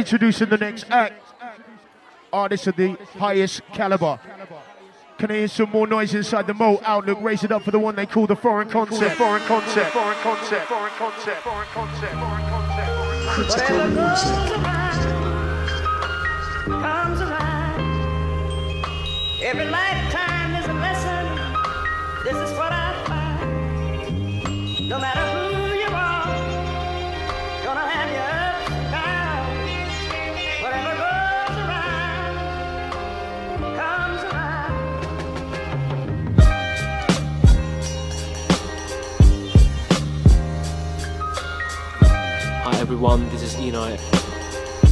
introducing the next act. Artists of the highest caliber. Can I hear some more noise inside the Mo Outlook? Raise it up for the one they call the foreign concept. Foreign concept. Foreign concept. Foreign concept. Foreign concept. Foreign concept. Critical music. comes around. Every lifetime everyone, this is Enoch.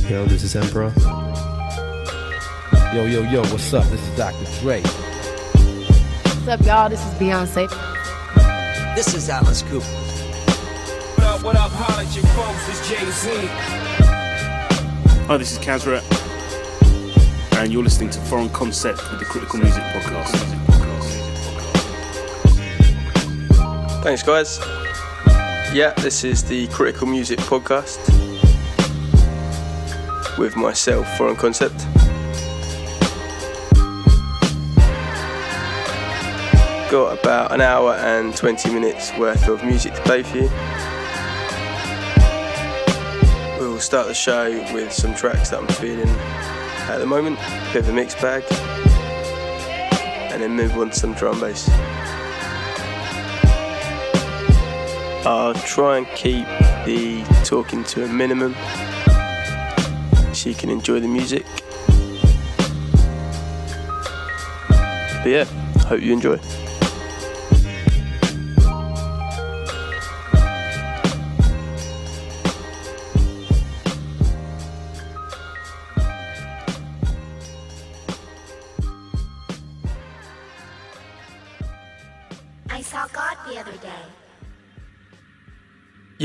Yo, this is Emperor. Yo, yo, yo, what's up? This is Dr. Dre. What's up, y'all? This is Beyonce. This is Alice Cooper. What up, what up, holla at your folks, it's Jay-Z. Hi, this is Kasra, and you're listening to Foreign Concept with the Critical Music Podcast. Thanks, guys. Yeah, this is the Critical Music Podcast with myself, Foreign Concept. Got about an hour and 20 minutes worth of music to play for you. We'll start the show with some tracks that I'm feeling at the moment, a bit of a mixed bag, and then move on to some drum bass. I'll try and keep the talking to a minimum so you can enjoy the music. But yeah, hope you enjoy.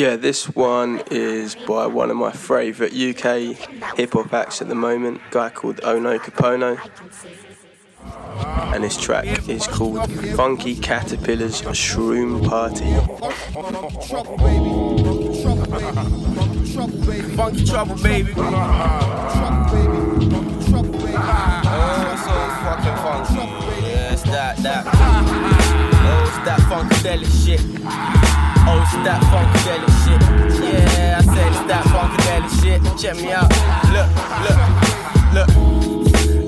Yeah, this one is by one of my favourite UK hip hop acts at the moment, a guy called Onoe Caponoe. And this track is called Funky Caterpillar's Shroom Party. Funky trouble, baby. Oh, so fucking funky. Yeah, it's that, that. Funkadelic shit. Oh, it's that funkadelic shit. Yeah, I said it's that funkadelic shit. Check me out. Look, look, look.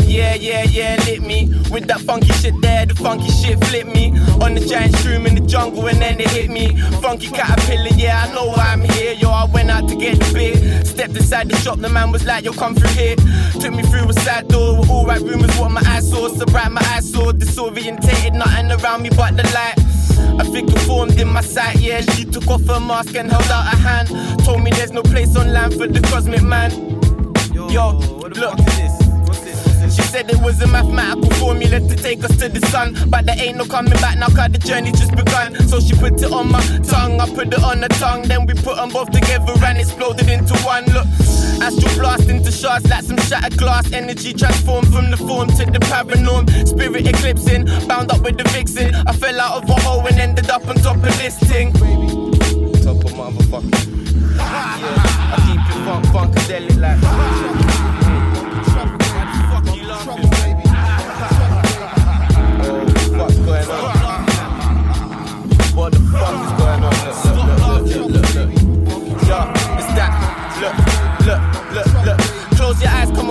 Yeah, yeah, yeah, lit me with that funky shit there. The funky shit flip me on the giant shroom in the jungle, and then it hit me. Funky caterpillar, yeah, I know why I'm here. Yo, I went out to get the beer. Stepped inside the shop, the man was like, Yo, come through here. Took me through a side door with all right rumors. What my eyes saw, so bright my eyes saw. Disorientated, nothing around me but the light. A figure formed in my sight, yeah. She took off her mask and held out a hand. Told me there's no place on land for the cosmic man. Yo, look. She said it was a mathematical formula to take us to the sun. But there ain't no coming back now, cause the journey just begun. So she put it on my tongue, I put it on her tongue. Then we put them both together and exploded into one. Look, astral blast into shards like some shattered glass. Energy transformed from the form to the paranorm. Spirit eclipsing, bound up with the vixen. I fell out of a hole and ended up on top of this thing. Top of motherfucker. Yeah, I keep it funk, funkadelic like.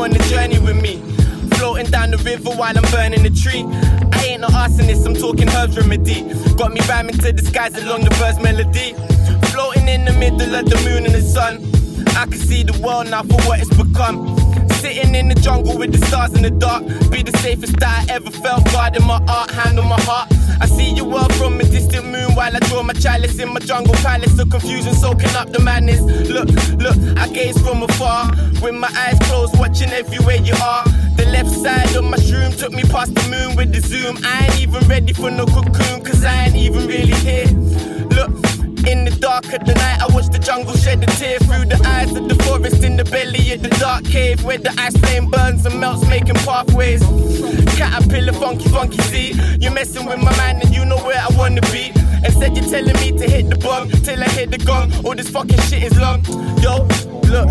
On the journey with me. Floating down the river while I'm burning the tree. I ain't no arsonist, I'm talking herbs remedy. Got me rhyming to the skies along the bird's melody. Floating in the middle of the moon and the sun. I can see the world now for what it's become. Sitting in the jungle with the stars in the dark. Be the safest that I ever felt. Guarding my art, hand on my heart. I see your world from a distant moon while I draw my chalice in my jungle palace. The confusion soaking up the madness. Look, look, I gaze from afar. With my eyes closed, watching everywhere you are. The left side of my shroom took me past the moon with the zoom. I ain't even ready for no cocoon, cause I ain't even really here. In the dark of the night, I watch the jungle shed a tear through the eyes of the forest in the belly of the dark cave where the ice flame burns and melts, making pathways. Caterpillar, funky, funky, see, you're messing with my mind and you know where I wanna be. Instead, you're telling me to hit the bong till I hit the gong. All this fucking shit is long. Yo, look.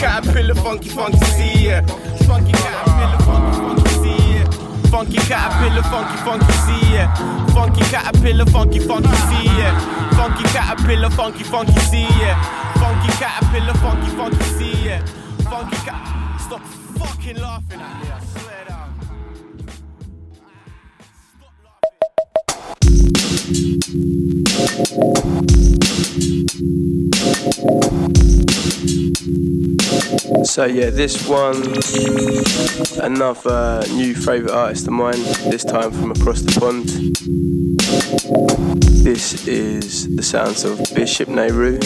caterpillar, funky, funky, see ya. Funky caterpillar, funky, funky. Funky caterpillar, funky, funky, see ya. Funky caterpillar, funky, funky, see ya. Funky caterpillar, funky, funky, see ya. Funky caterpillar, funky, funky, see ya. Funky cat. Stop fucking laughing at me, I swear So yeah, this one, another new favourite artist of mine. This time from across the pond. This is the sounds of Bishop Nehru.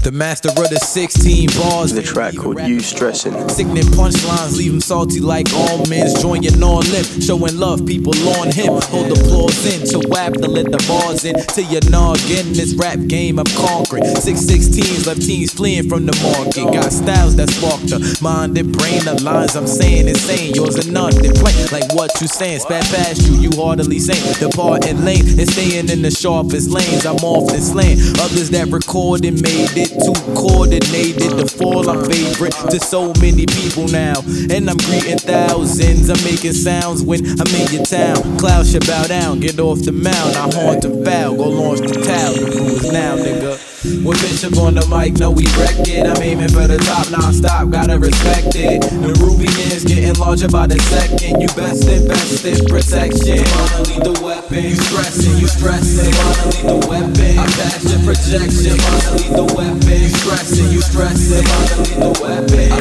The master of the 16 bars. The track called You Stressing. Sickening punchlines, leave him salty like almonds. Join your non lip, showing love, people on him. Hold the applause in to whap to let the bars in. To your noggin, this rap game I'm conquering. 616s left teens fleeing from the market. Got styles that spark the mind and brain. The lines I'm saying insane, yours are nothing. Plain like what you saying, spat past you, you hardly saying. Departing lane and staying in the sharpest lanes. I'm often slain. Others that recorded made it too coordinated to fall. I'm favorite to so many people now. And I'm greeting thousands. I'm making sounds when I'm in your town. Clouds should bow down, get off the mound. I haunt the foul, go launch the towel. The rules now, nigga. With Bishop on the mic, know we wreck it. I'm aiming for the top non-stop, gotta respect it. The Ruby is getting larger by the second. You best invest in protection. Lead the weapon. You stressing, you stressing. The weapon. I pass your projection. Lead the weapon. Stressing, you stressing. Lead the weapon. I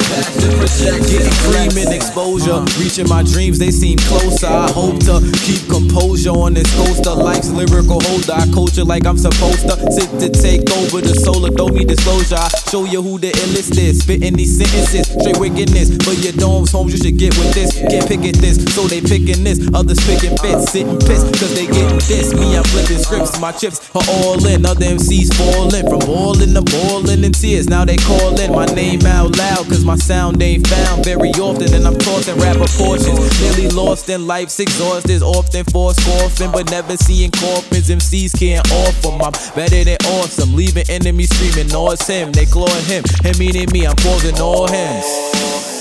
projection. Getting creaming exposure. Reaching my dreams, they seem closer. I hope to keep composure on this coaster. Life's lyrical holder. I it like I'm supposed to. Sit to take over the solar, throw me disclosure. I show you who the illest is. Spitting these sentences, straight wickedness. For your domes, homes, you should get with this. Can't pick at this, so they picking this. Others picking fits, sitting pissed, cause they getting this. Me, I'm flipping scripts, my chips are all in. Other MCs falling from balling to balling in tears. Now they calling my name out loud, cause my sound ain't found very often. And I'm tossing rapper portions. Nearly lost in life's exhausted, often forced coughing, but never seeing coffins. MCs can't offer. I'm better than awesome, leaving enemies screaming, no, it's him. They clawing him, him meaning me, I'm causing all hymns.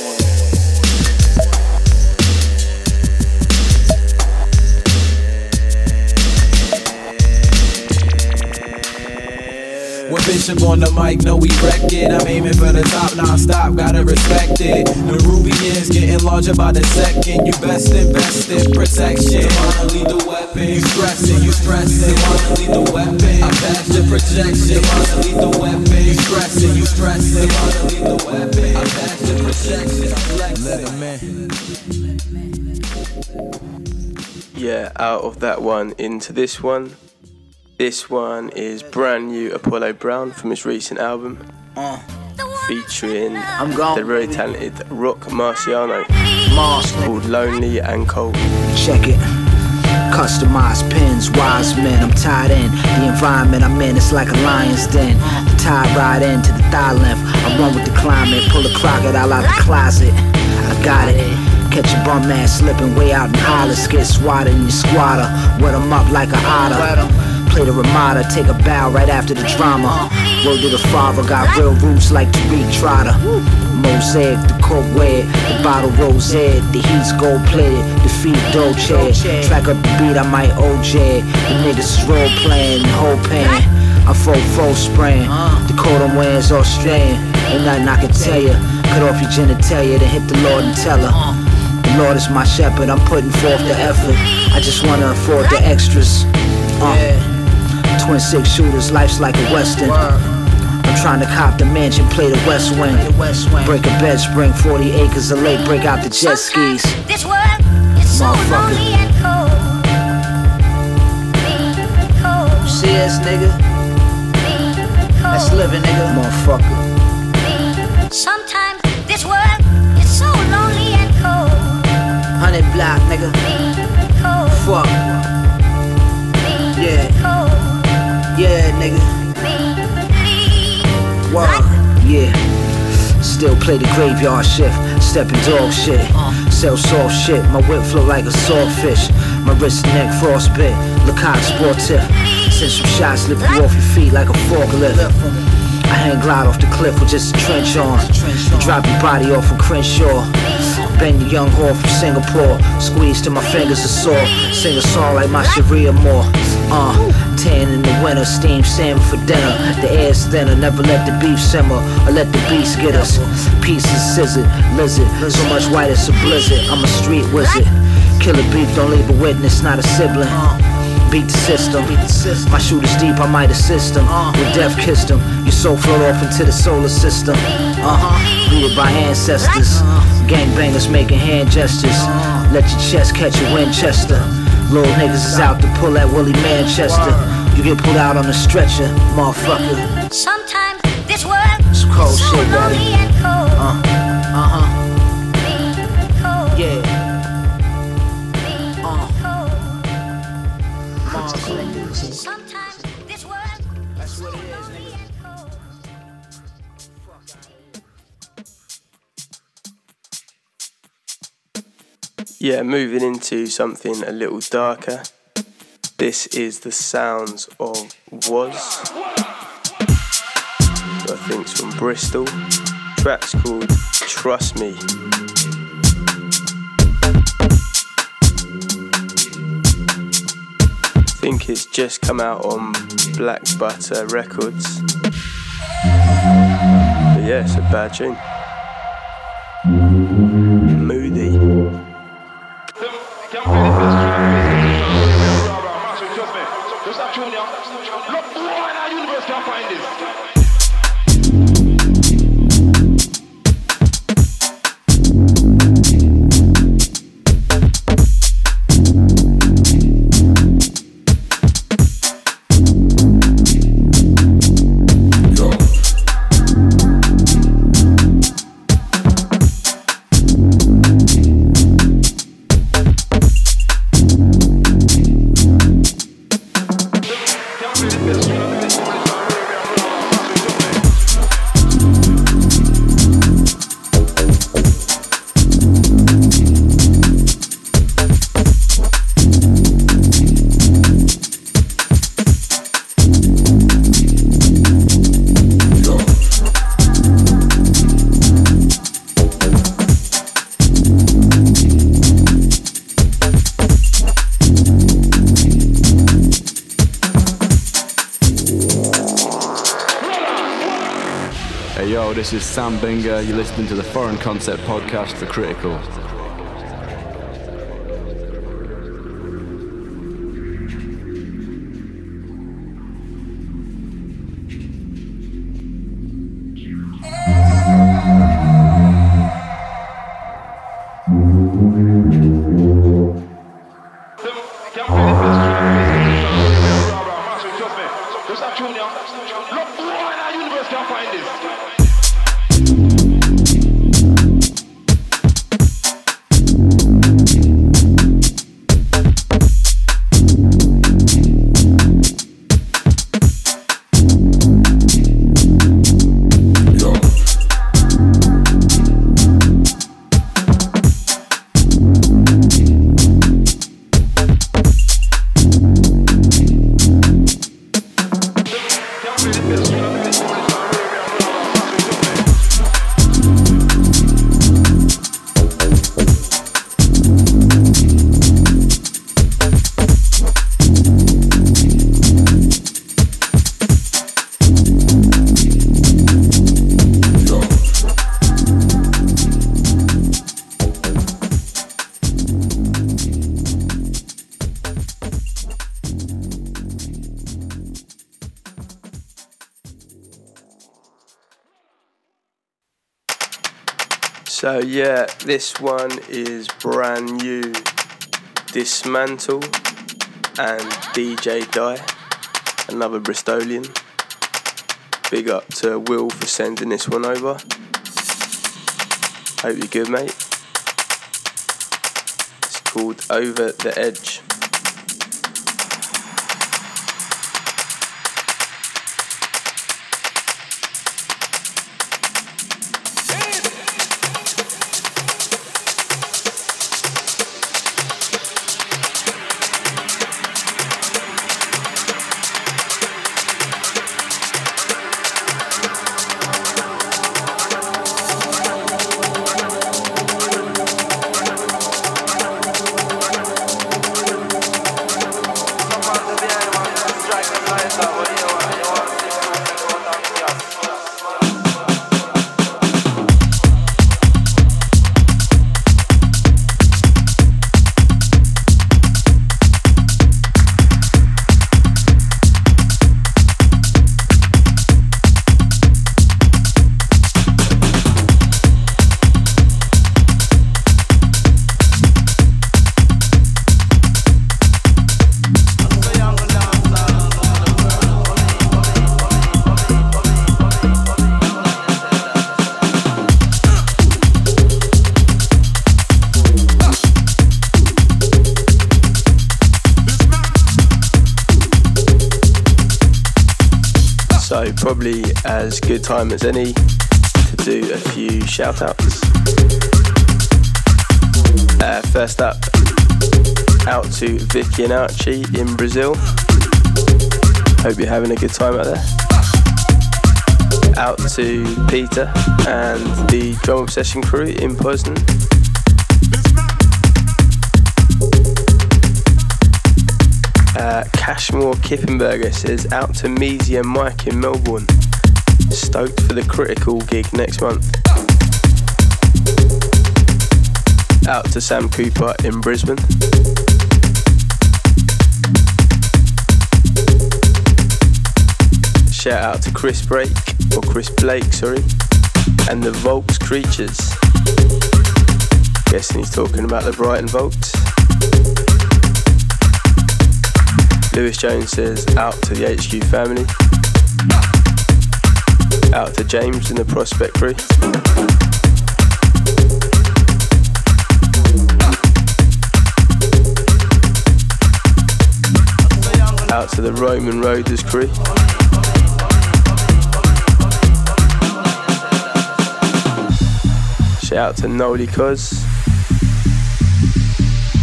When Bishop on the mic, know we wreck it. I'm aiming for the top non-stop, gotta respect it. The Rubians getting larger by the second. You best invest in protection. Wanna lead the weapon, you stressing, you stressing. Wanna lead the weapon, I pass your projection. Wanna lead the weapon, you stressing, you stressing. Wanna lead the weapon, I pass your projection. Let him in. Yeah, out of that one into this one. This one is brand new Apollo Brown from his recent album. Featuring the very talented Rock Marciano. Called Lonely and Cold. Check it. Customized pins, wise men, I'm tied in. The environment I'm in, it's like a lion's den. The tie right into the thigh length. I run with the climate, pull a crocodile out the closet. I got it. Catch a bum ass slipping way out in Hollis. Get swatted in your squatter. Wet 'em up like a otter. Play the Ramada, take a bow right after the drama. Word to the father, got real roots like Tariq Trotter. Mosaic, the coke red, the bottle rose the heat's gold plated, the feet Dolce. Track up the beat, I might OJ. The niggas role playing, the whole pain. I'm full full spraying. The coat I'm wearing is Australian. Ain't nothing I can tell you. Cut off your genitalia, then hit the Lord and tell her. The Lord is my shepherd, I'm putting forth the effort. I just wanna afford the extras. Uh, twin six shooters, life's like a western. I'm trying to cop the mansion, play the west wing. Break a bed spring, 40 acres of lake, break out the jet skis. This world is so lonely and cold. Cold, See us, nigga? That's living, nigga. Motherfucker. Sometimes this world is so lonely and cold. Hundred block, nigga. Fuck. Yeah. Nigga. Wow. Yeah. Still play the graveyard shift, stepping dog shit. Sell soft shit, my whip flow like a swordfish. My wrist and neck frostbit, Le Coq Sportif. Send some shots, lift you off your feet like a forklift. I hang glide off the cliff with just a trench on. Drop your body off of Crenshaw. Bang your young whore from Singapore. Squeeze till my fingers are sore. Sing a song like my Sharia more. Uh, tan in the winter, steam salmon for dinner. The air's thinner, never let the beef simmer or let the beast get us. Pieces scissor, lizard, so much white it's a blizzard. I'm a street wizard. Killer beef, don't leave a witness, not a sibling. Beat the system. My shooters deep, I might assist them. When death kissed them, your soul float off into the solar system. Uh, huh. rooted by ancestors. Gangbangers making hand gestures. Let your chest catch a Winchester. Little niggas is out to pull that Willie Manchester. You get pulled out on a stretcher, motherfucker. Sometimes this world is so shit, lonely Yeah, moving into something a little darker. This is the sounds of Was. I think it's from Bristol. Track's called Trust Me. I think it's just come out on Black Butter Records. But yeah, it's a bad tune. Sam Binger. You're listening to the Foreign Concept podcast for Critical. So yeah, this one is brand new. Dismantle and DJ Die, another Bristolian. Big up to Will for sending this one over. Hope you're good, mate. It's called Over the Edge. Time as any to do a few shout outs. Uh, first up, out to Vicky and Archie in Brazil. Hope you're having a good time out there. Out to Peter and the Drum Obsession crew in Poznan. Uh, Cashmore Kippenberger says out to Measy and Mike in Melbourne. Stoked for the critical gig next month. Out to Sam Cooper in Brisbane. Shout out to Chris Blake, or Chris Blake, sorry, and the Volks Creatures. Guessing he's talking about the Brighton Volks. Lewis Jones says out to the HQ family. Out to James in the Prospect crew. Out to the Roman Roaders crew. Shout out to Noli Cos,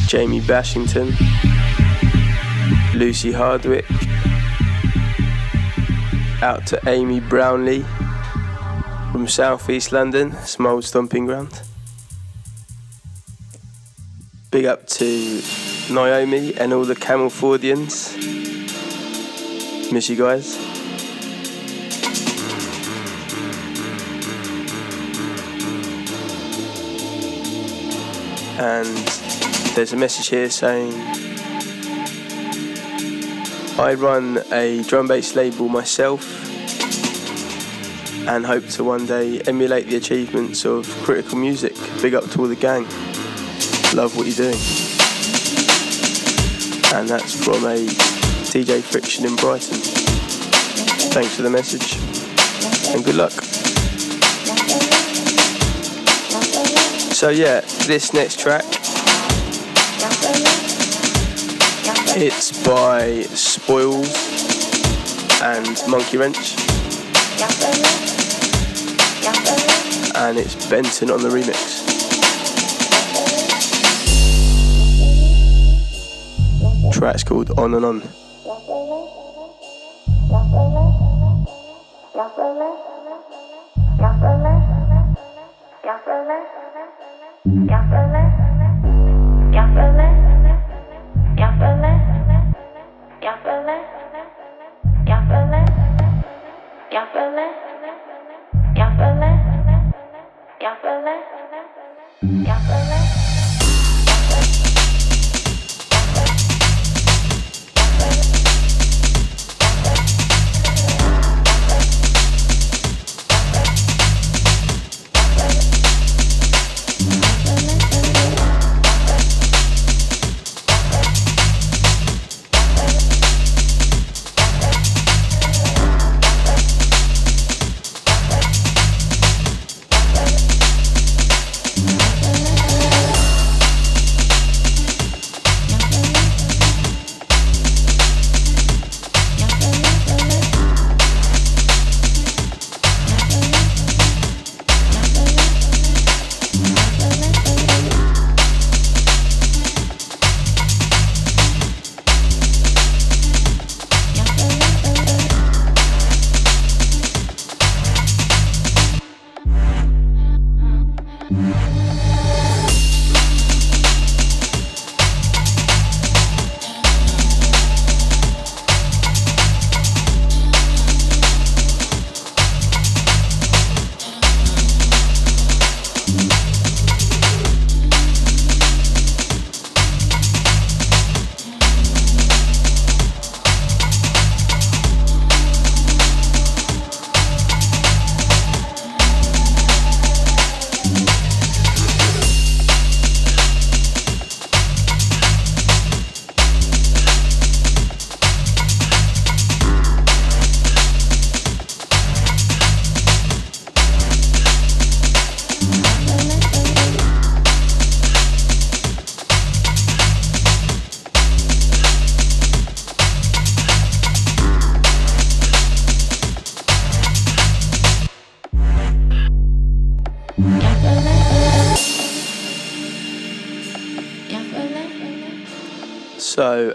Jamie Bashington, Lucy Hardwick. Out to Amy Brownlee from South East London, small stomping ground. Big up to Naomi and all the Camel Camelfordians. Miss you guys. And there's a message here saying I run a drum bass label myself and hope to one day emulate the achievements of critical music. Big up to all the gang. Love what you're doing. And that's from a DJ Friction in Brighton. Thanks for the message and good luck. So yeah, this next track it's by Spoils and Monkey Wrench and it's Benson on the remix. Track's called On and On. Y'all feel?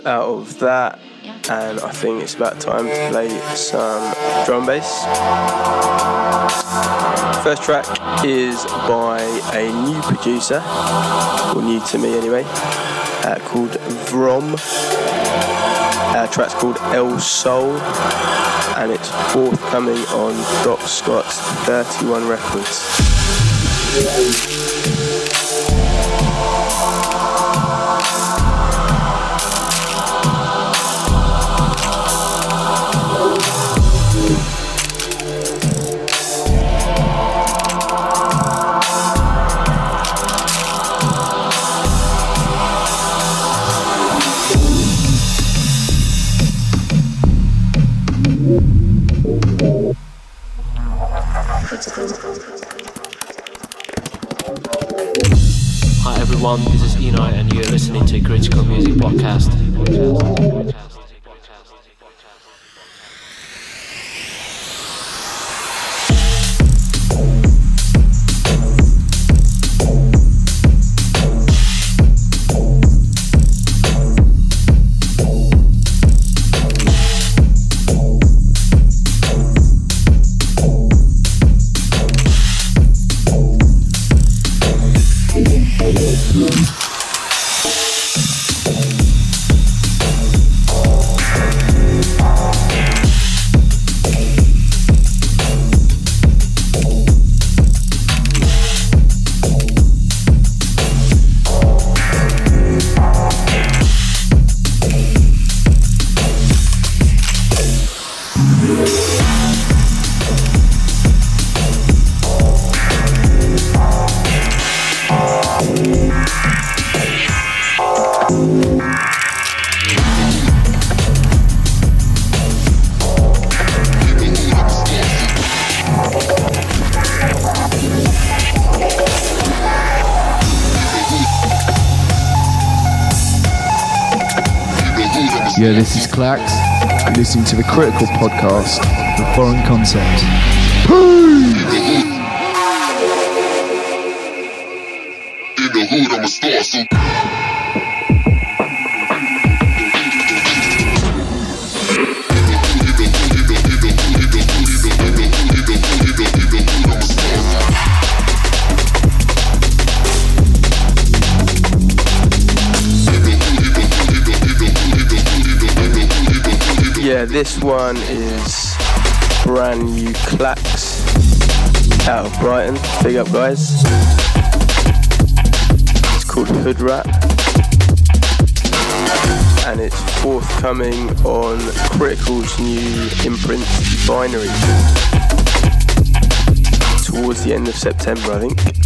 Out of that, and I think it's about time to play some drum bass. First track is by a new producer, or new to me anyway, uh, called Vrom. Uh, track's called El Sol, and it's forthcoming on Doc Scott's 31 Records. Clax. listening to the Critical Podcast, the Foreign Concept. In the hood, I'm a star, so. This one is brand new Clax out of Brighton. Big up, guys. It's called Hood Rat. And it's forthcoming on Critical's new imprint Binary towards the end of September, I think.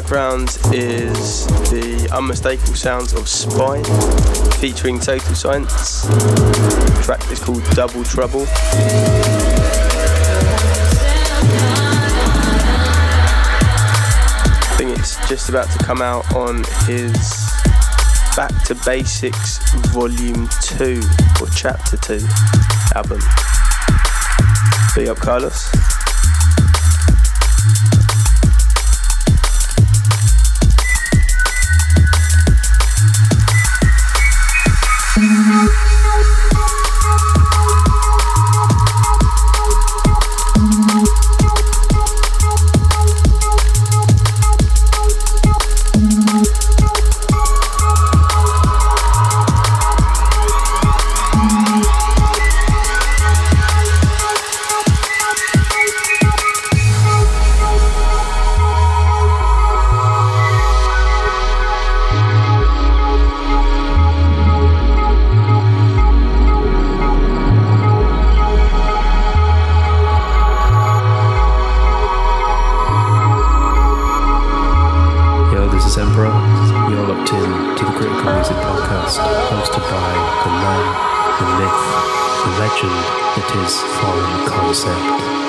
Background is the unmistakable sounds of S.P.Y featuring Total Science. The track is called Double Trouble. I think it's just about to come out on his Back to Basics Volume 2 or Chapter 2 album. Big up, Carlos. Myself, Foreign Concept,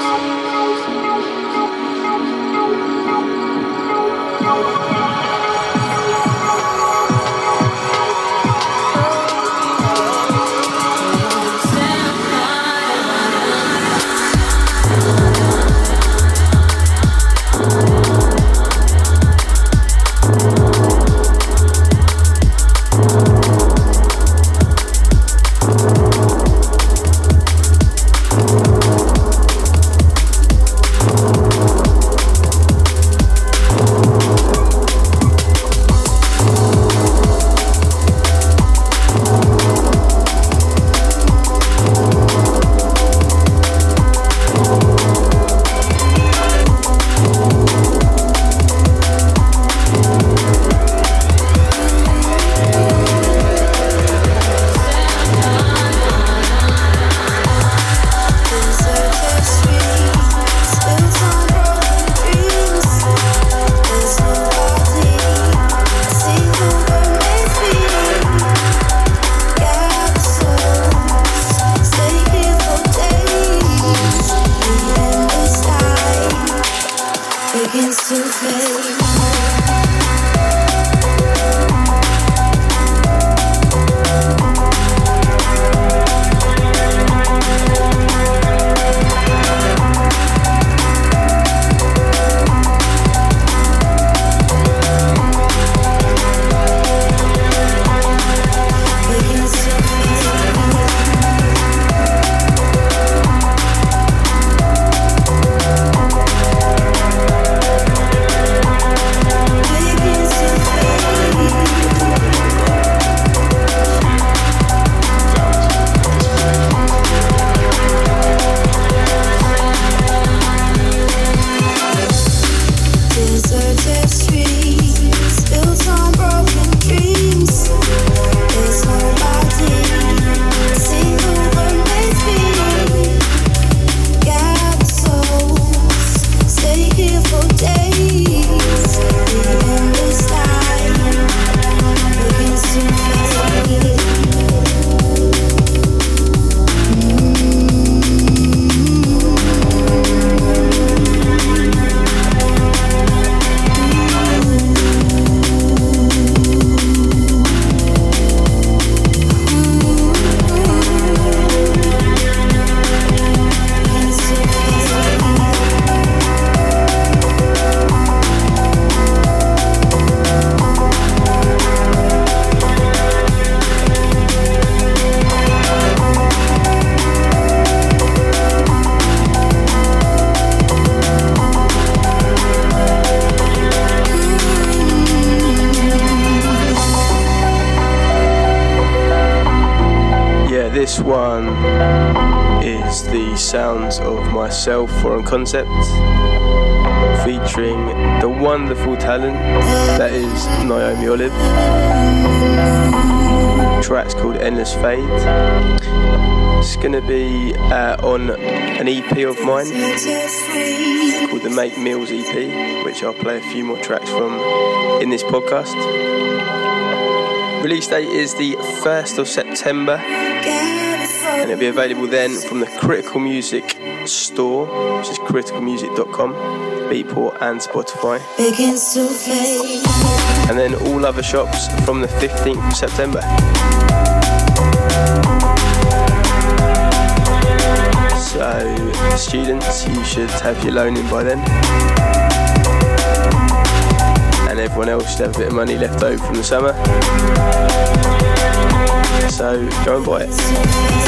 featuring the wonderful talent that is Naomi Olive. The track's called Endless Fade. It's gonna be uh, on an EP of mine called The Make Meals EP, which I'll play a few more tracks from in this podcast. Release date is the 1st of September, and it'll be available then from the Critical Music store, which is criticalmusic.com, Beatport, and Spotify. And then all other shops from the 15th of September. So, students, you should have your loan in by then. And everyone else should have a bit of money left over from the summer. So, go and buy it.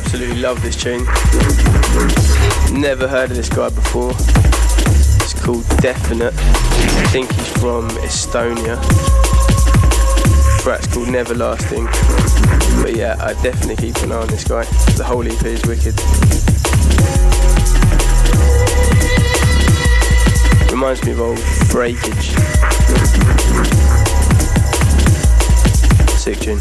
Tune. Never heard of this guy before. It's called Definite. I think he's from Estonia. Track's called Neverlasting. But yeah, I definitely keep an eye on this guy. The whole EP is wicked. Reminds me of old Breakage. Sick tune.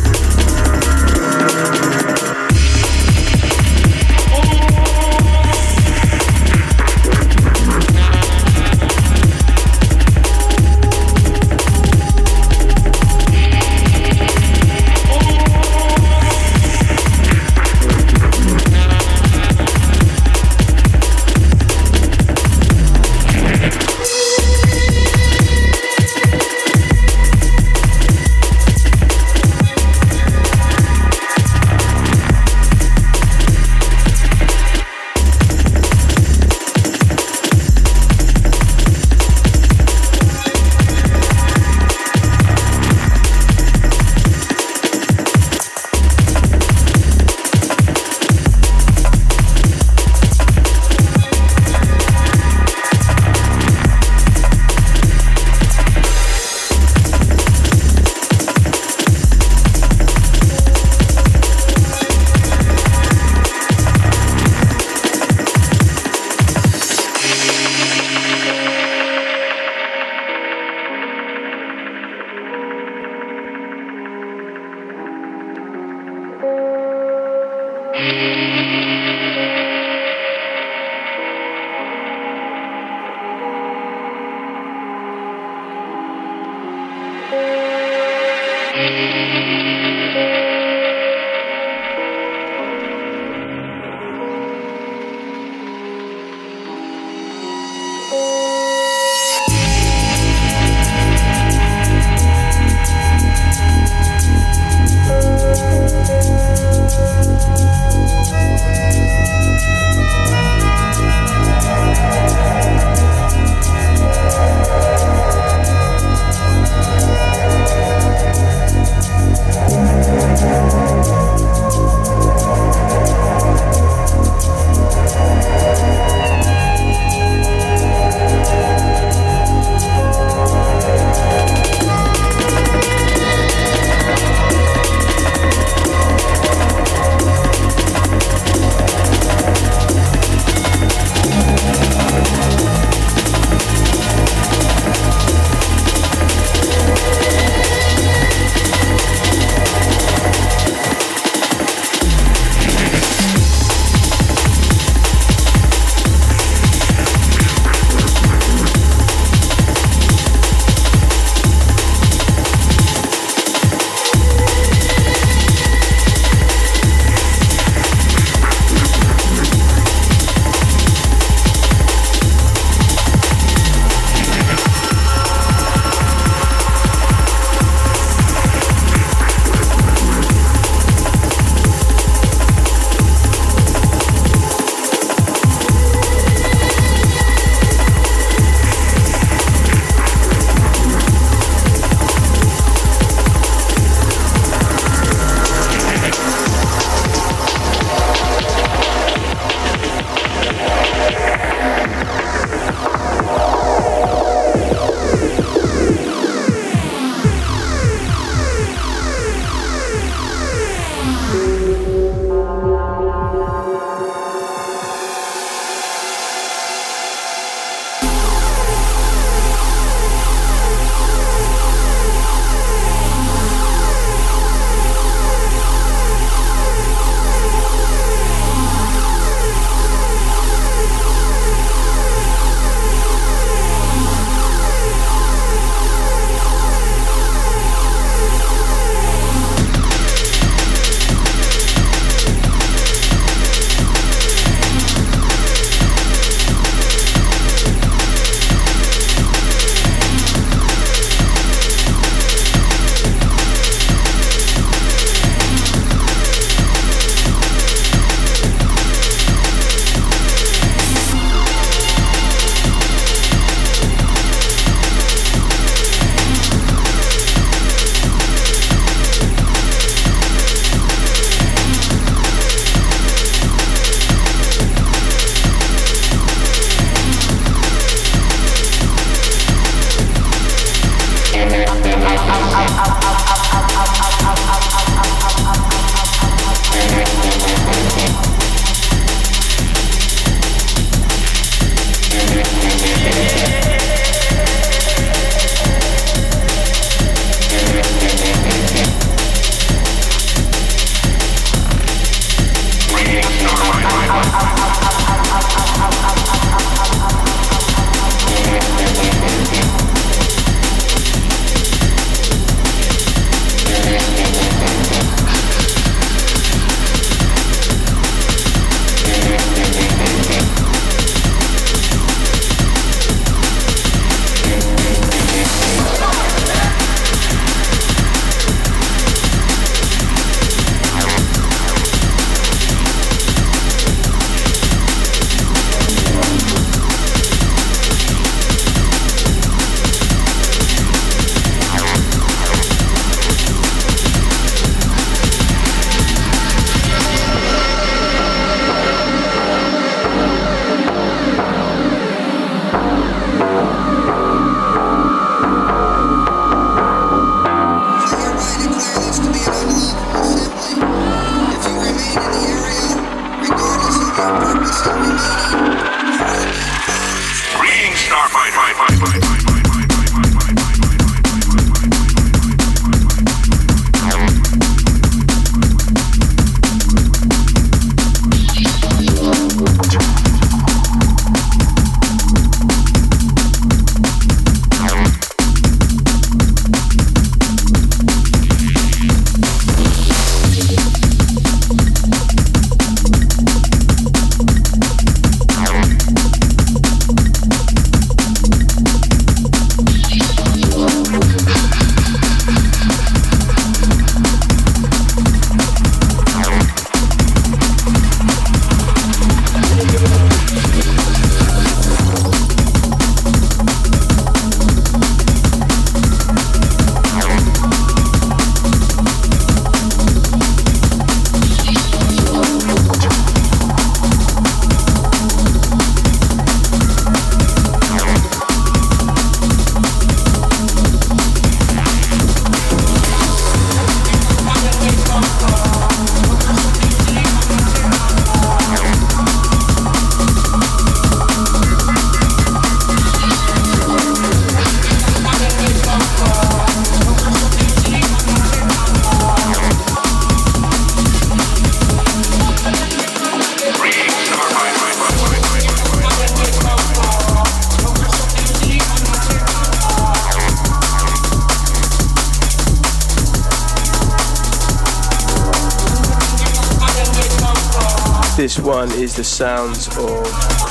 Is the sounds of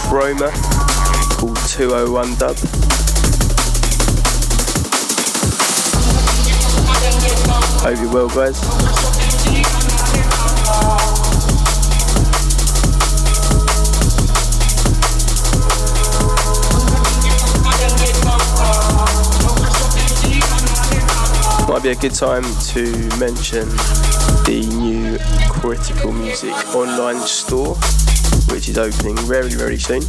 Chroma called 201 Dub. Hope you're well, guys. might be a good time to mention the new Critical Music online store, which is opening very, very soon.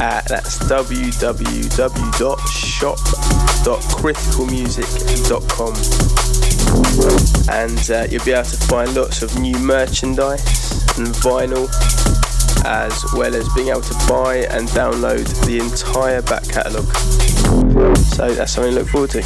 Uh, that's www.shop.criticalmusic.com. And uh, you'll be able to find lots of new merchandise and vinyl, as well as being able to buy and download the entire back catalogue. So that's something to look forward to.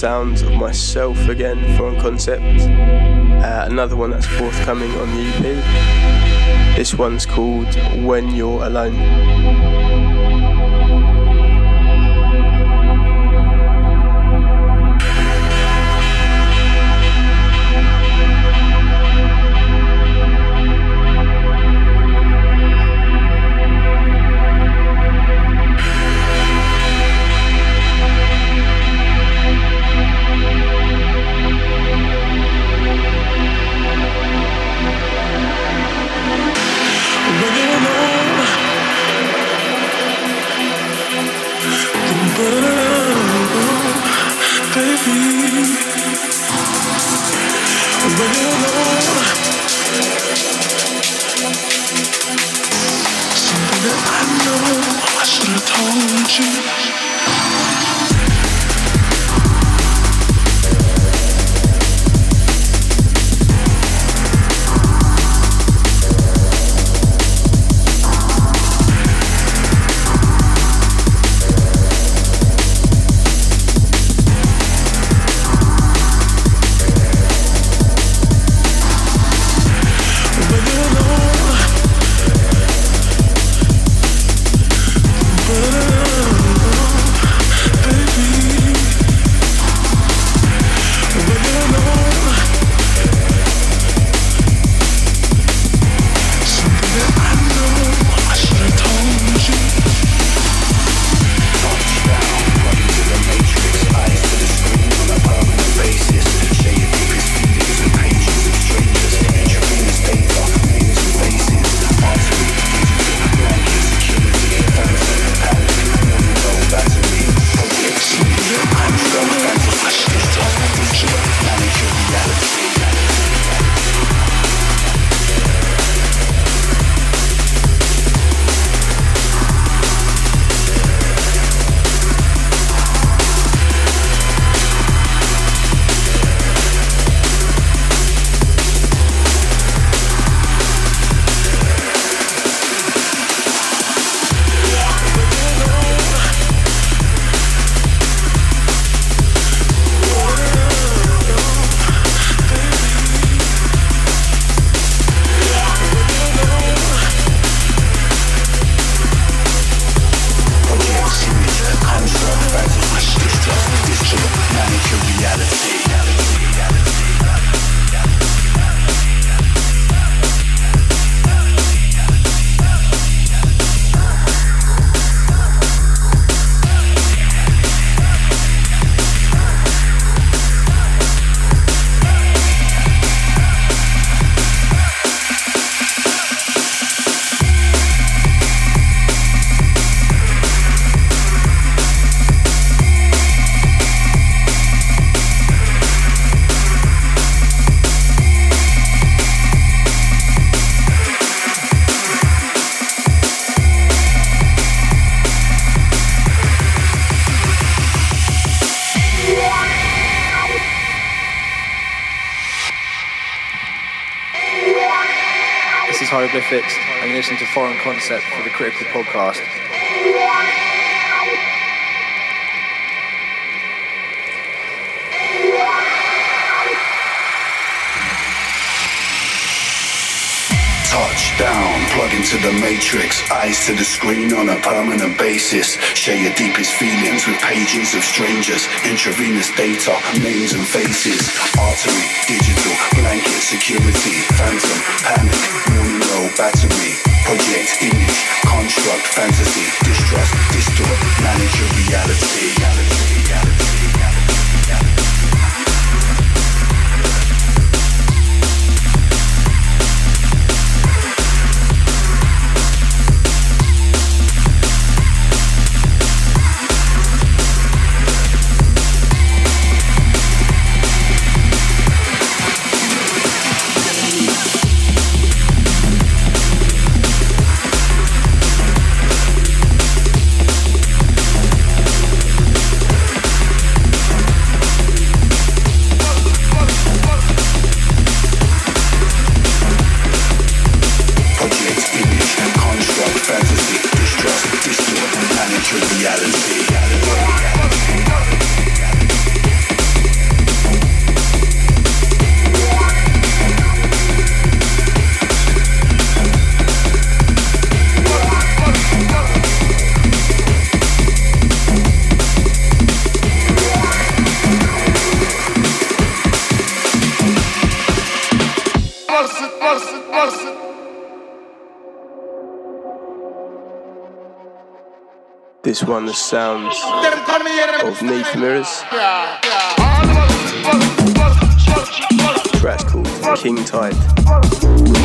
Sounds of myself again, Foreign Concept. Uh, another one that's forthcoming on the EP. This one's called When You're Alone. And you listen to Foreign Concept for the Critical Podcast. Touchdown, plug into the matrix, eyes to the screen on a permanent basis. Share your deepest feelings with pages of strangers, intravenous data, names and faces. Artery, digital, blanket security, phantom, panic, morning low battery. Project, image, construct, fantasy, distrust, distort, manage your reality. reality, reality. This one, the sounds of Neath Mirrors. Track's called King Tide.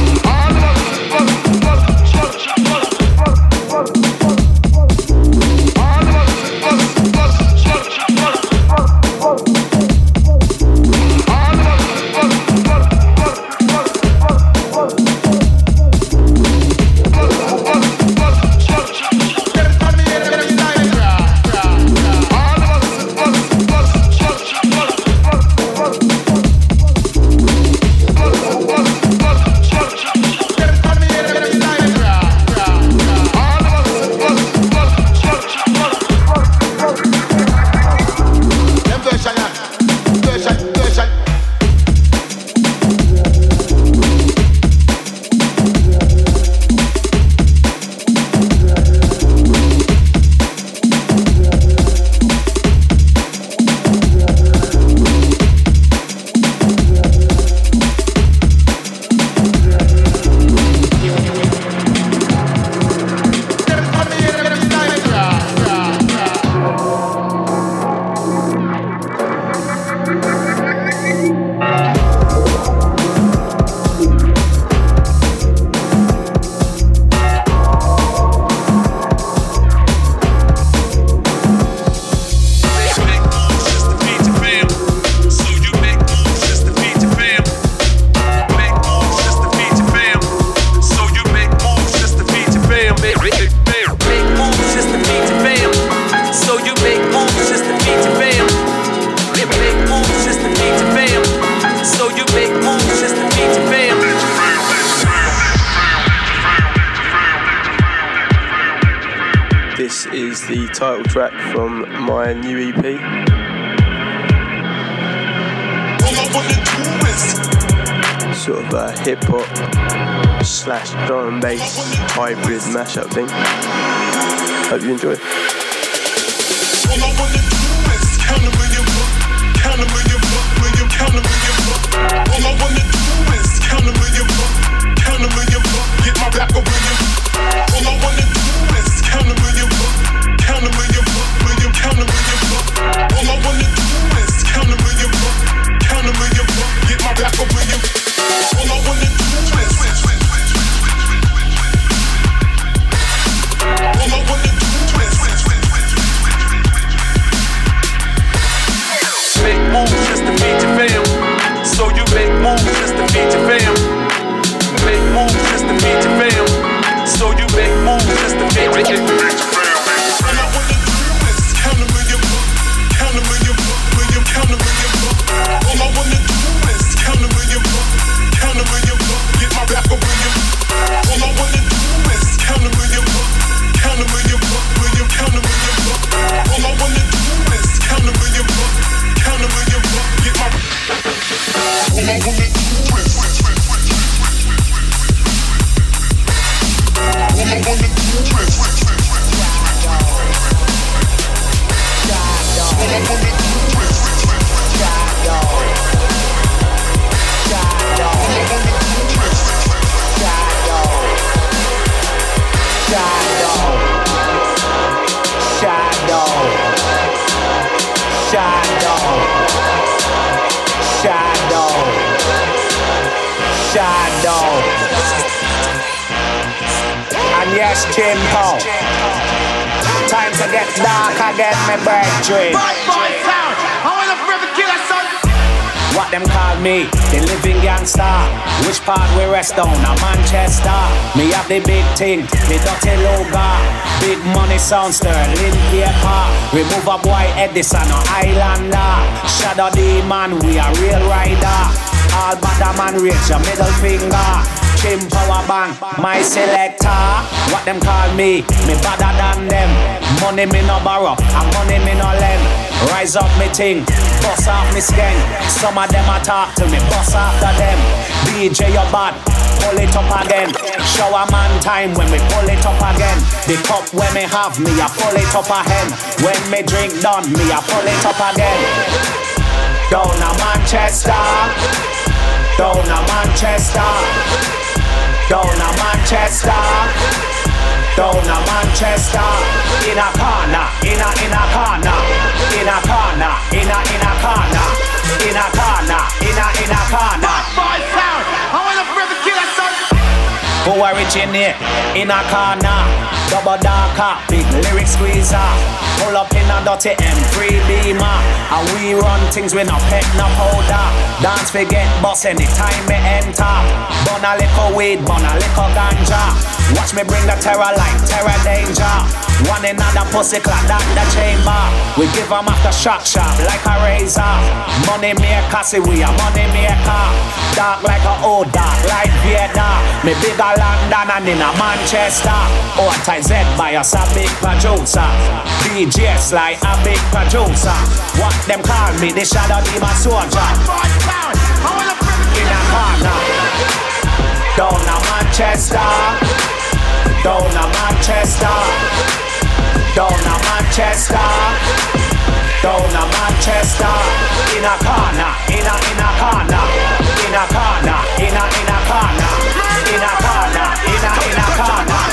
Thing, the dirty logo. Big money sound sterling paper. Remove a boy Edison or Islander. Shadow demon, we a real rider. All bad man raise your middle finger. Kim power bank, my selector. What them call me? Me better than them. Money me no borrow, and money me no lend. Rise up me ting, bust off me skin. Some of them a talk to me, bust after them. DJ your bad, pull it up again. Shower man time when we pull it up again. The cup when me have me, I pull it up again. When me drink done, me I pull it up again. Down a Manchester, down a Manchester, down a Manchester. down a Manchester. In a corner, in a in a corner, in a corner, in a in a corner, in a corner, in a in a corner. Who originate in here, in a corner, double darker, big lyric squeezer. Pull up in a dirty M3 Beamer. And we run things with no pet, no powder. Dance forget boss anytime me enter. Bun a little weed, bun a little ganja. Watch me bring the terror like terror danger. One another pussy clad at the chamber. We give them after shock sharp like a razor. Money maker, see we a money maker. Dark like a old dark like Vader. Me bigger London and in a Manchester. Or tie Z by us a big producer. DJ like a big producer. What them call me, the shadow demon soldier. In a corner, down a Manchester, down a Manchester, down a Manchester, down a Manchester. In a corner, in a in a corner, in a corner, in a in a corner, in a corner, in a in a corner.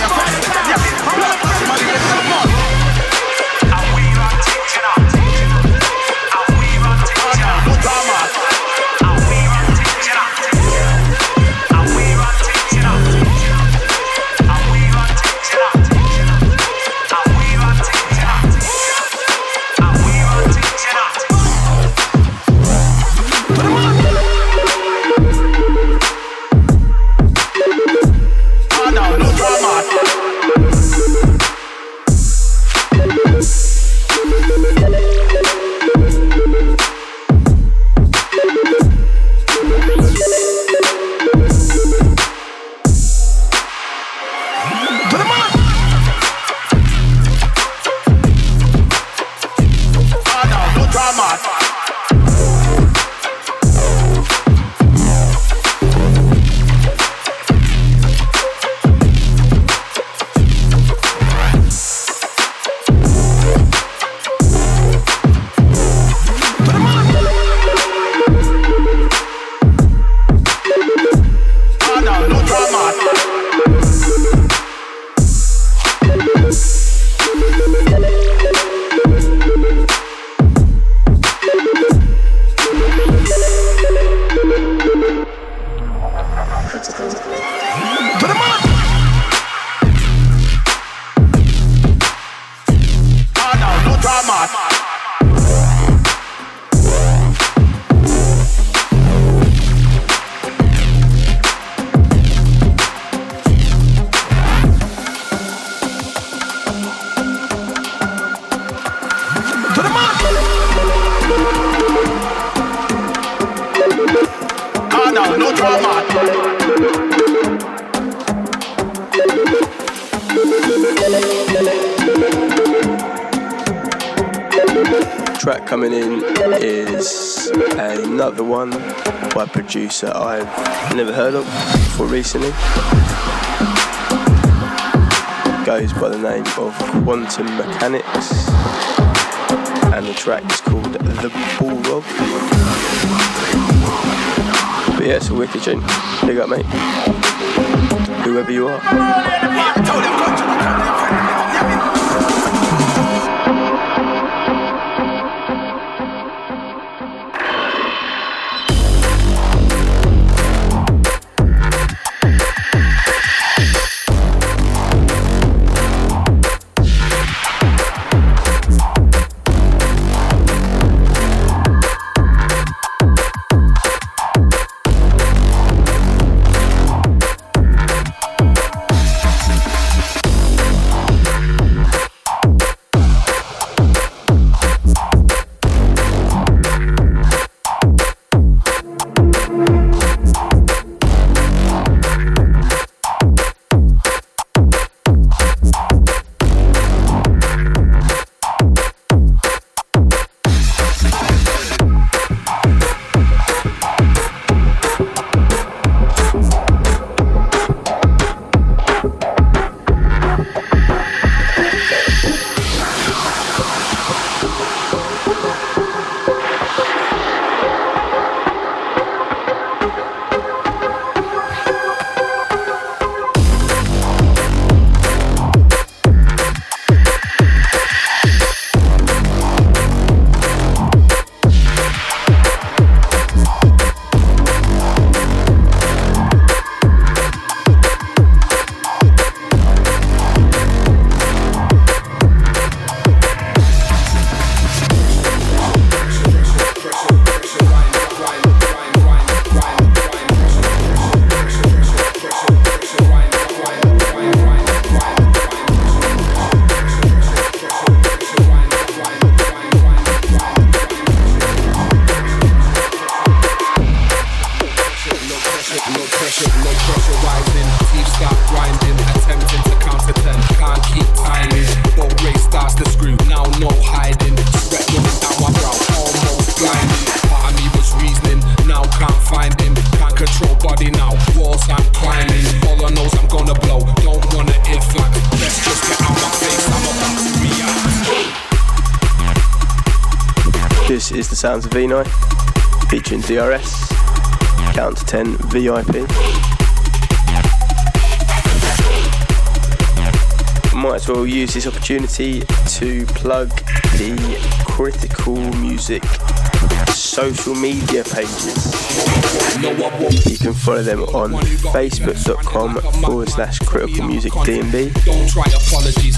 Quantum Mechanics, and the track is called The Bullrog. But yeah, it's a wicked tune. Big up, mate. Whoever you are. Sounds of Enei, featuring DRS, Count to 10 VIP. Might as well use this opportunity to plug the Critical Music social media pages. You can follow them on facebook.com forward slash critical music DNB.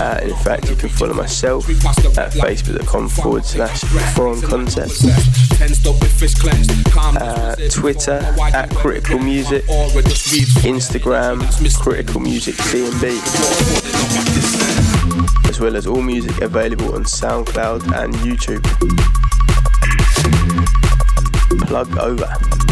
Uh, in fact, you can follow myself at facebook.com forward slash foreign concept. Uh, Twitter at critical music. Instagram critical music DNB. As well as all music available on SoundCloud and YouTube plug over.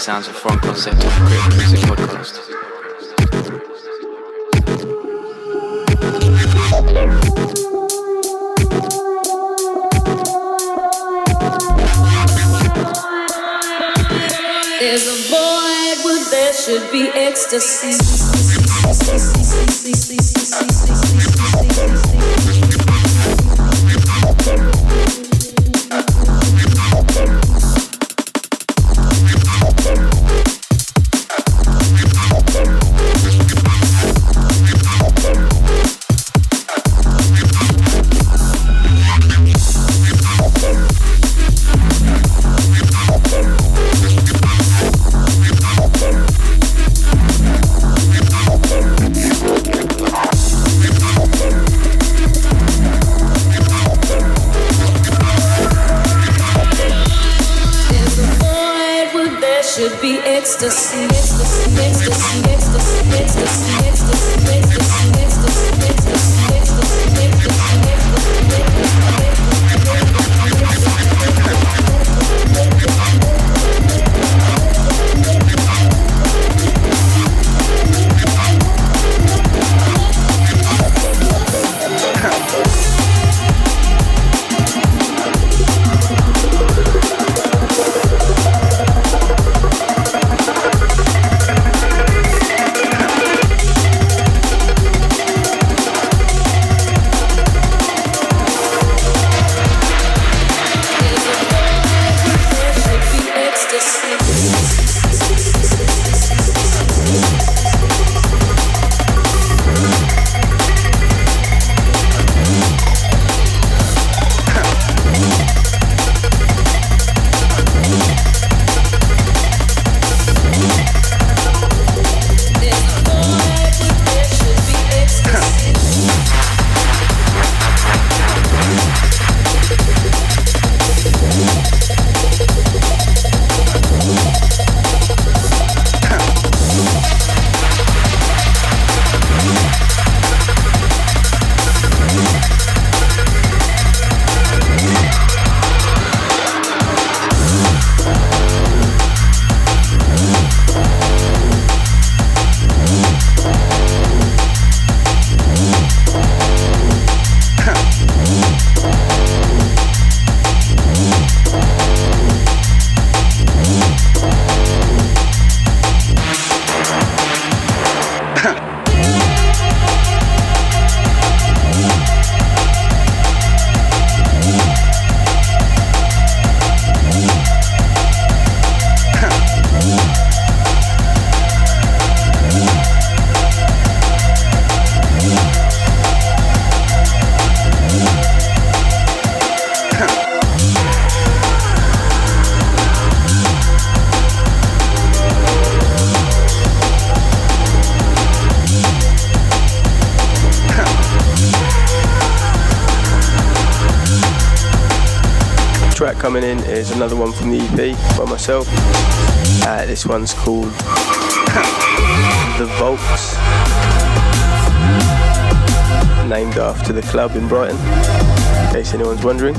Sounds of foreign concept on the Critical Music Podcast. There's a void where there should be ecstasy. The EP by myself. Uh, this one's called The Volks, named after the club in Brighton, in case anyone's wondering.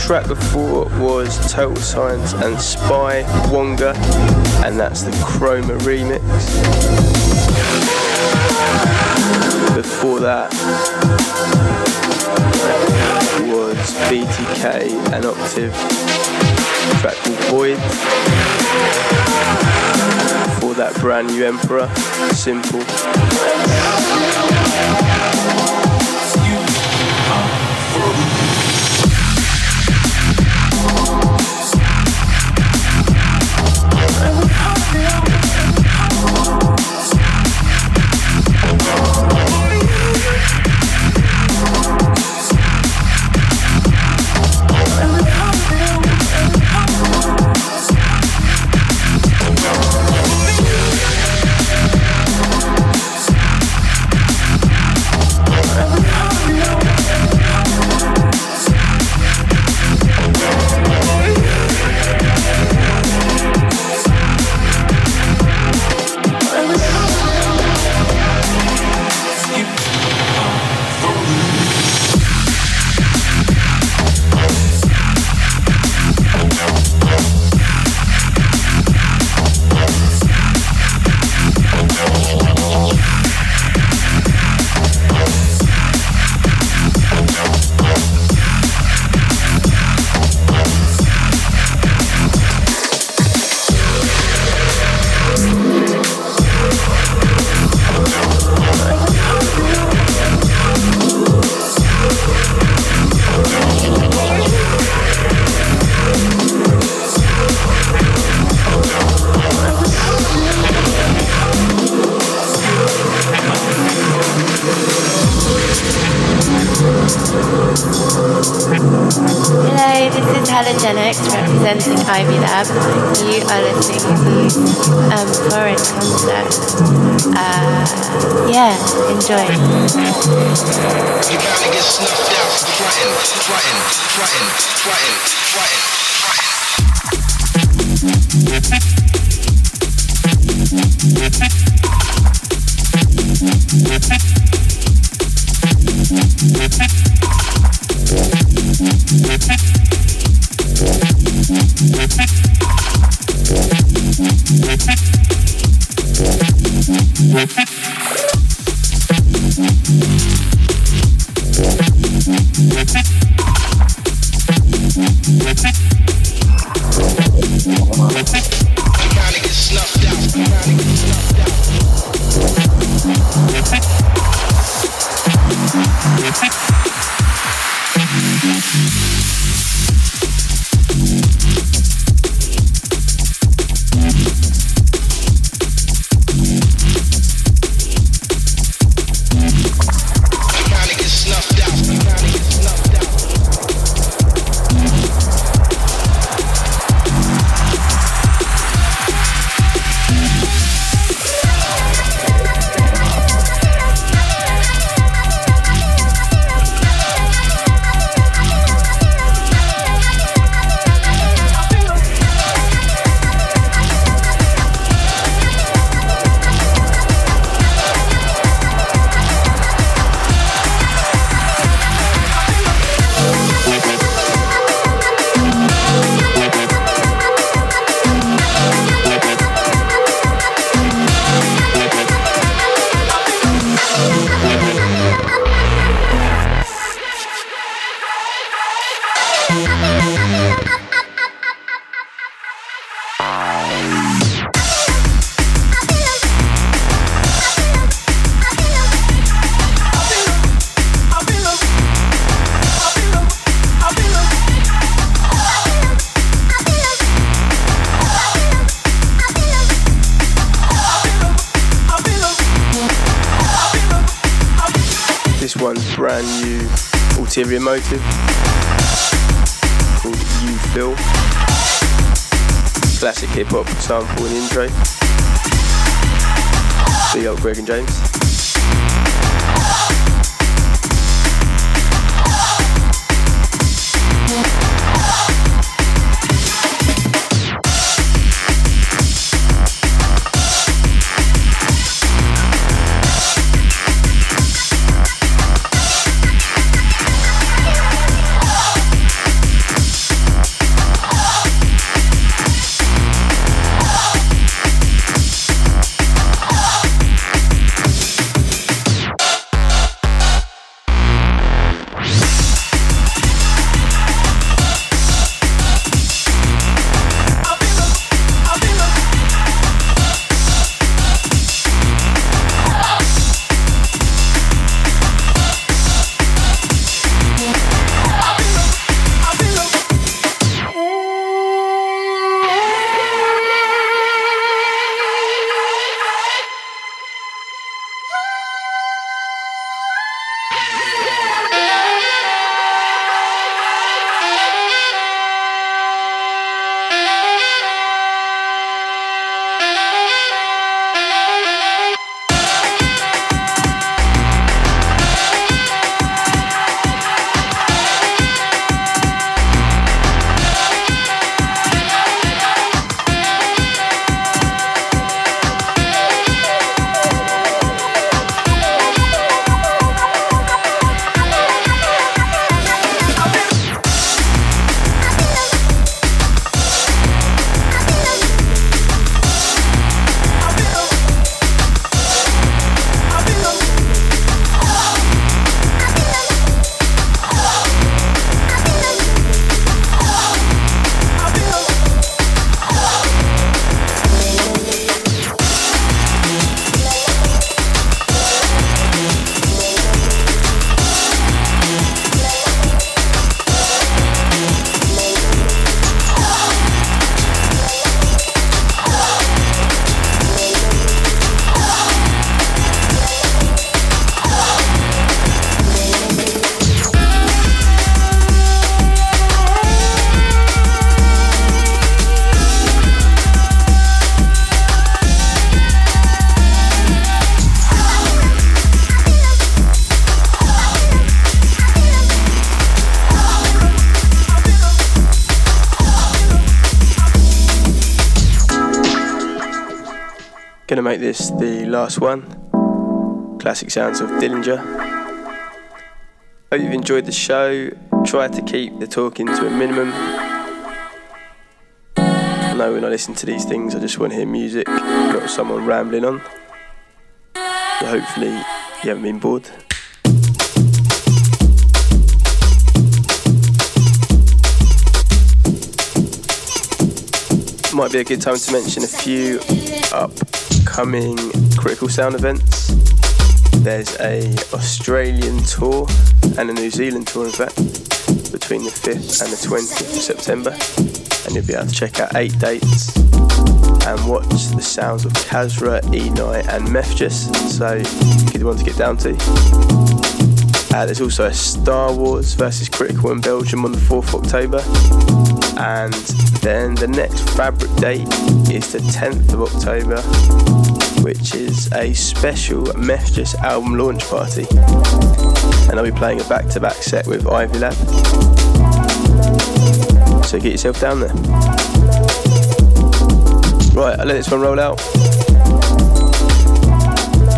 track before was Total Science and S.P.Y Wonga, and that's the Chroma remix. Before that was BTK and Octave, track called Void. Before that, brand new Emperor, Simple. I mean, that You are listening to a Foreign Concept. Uh, yeah, enjoy. You gotta get snuffed out. Ulterior Motive called You Feel. Classic hip hop sample and intro. Big up Greg and James. Gonna make this the last one. Classic sounds of Dillinja. Hope you've enjoyed the show. Try to keep the talking to a minimum. I know when I listen to these things, I just want to hear music, not someone rambling on. So hopefully, you haven't been bored. might be a good time to mention a few upcoming critical sound events. There's a Australian tour and a New Zealand tour, in fact, between the 5th and the 20th of September, and you'll be able to check out eight dates and watch the sounds of Kasra, Enei, and Mefjus. So, good one to get down to. Uh, there's also a Star Warz versus Critical in Belgium on the 4th of October and then the next fabric date is the 10th of October which is a special Mefjus album launch party. And I'll be playing a back-to-back set with Ivy Lab. So get yourself down there. Right I'll let this one roll out.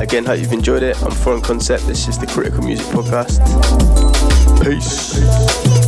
Again hope you've enjoyed it. I'm Foreign Concept. This is the Critical Music Podcast. Peace. musicalmusic.com.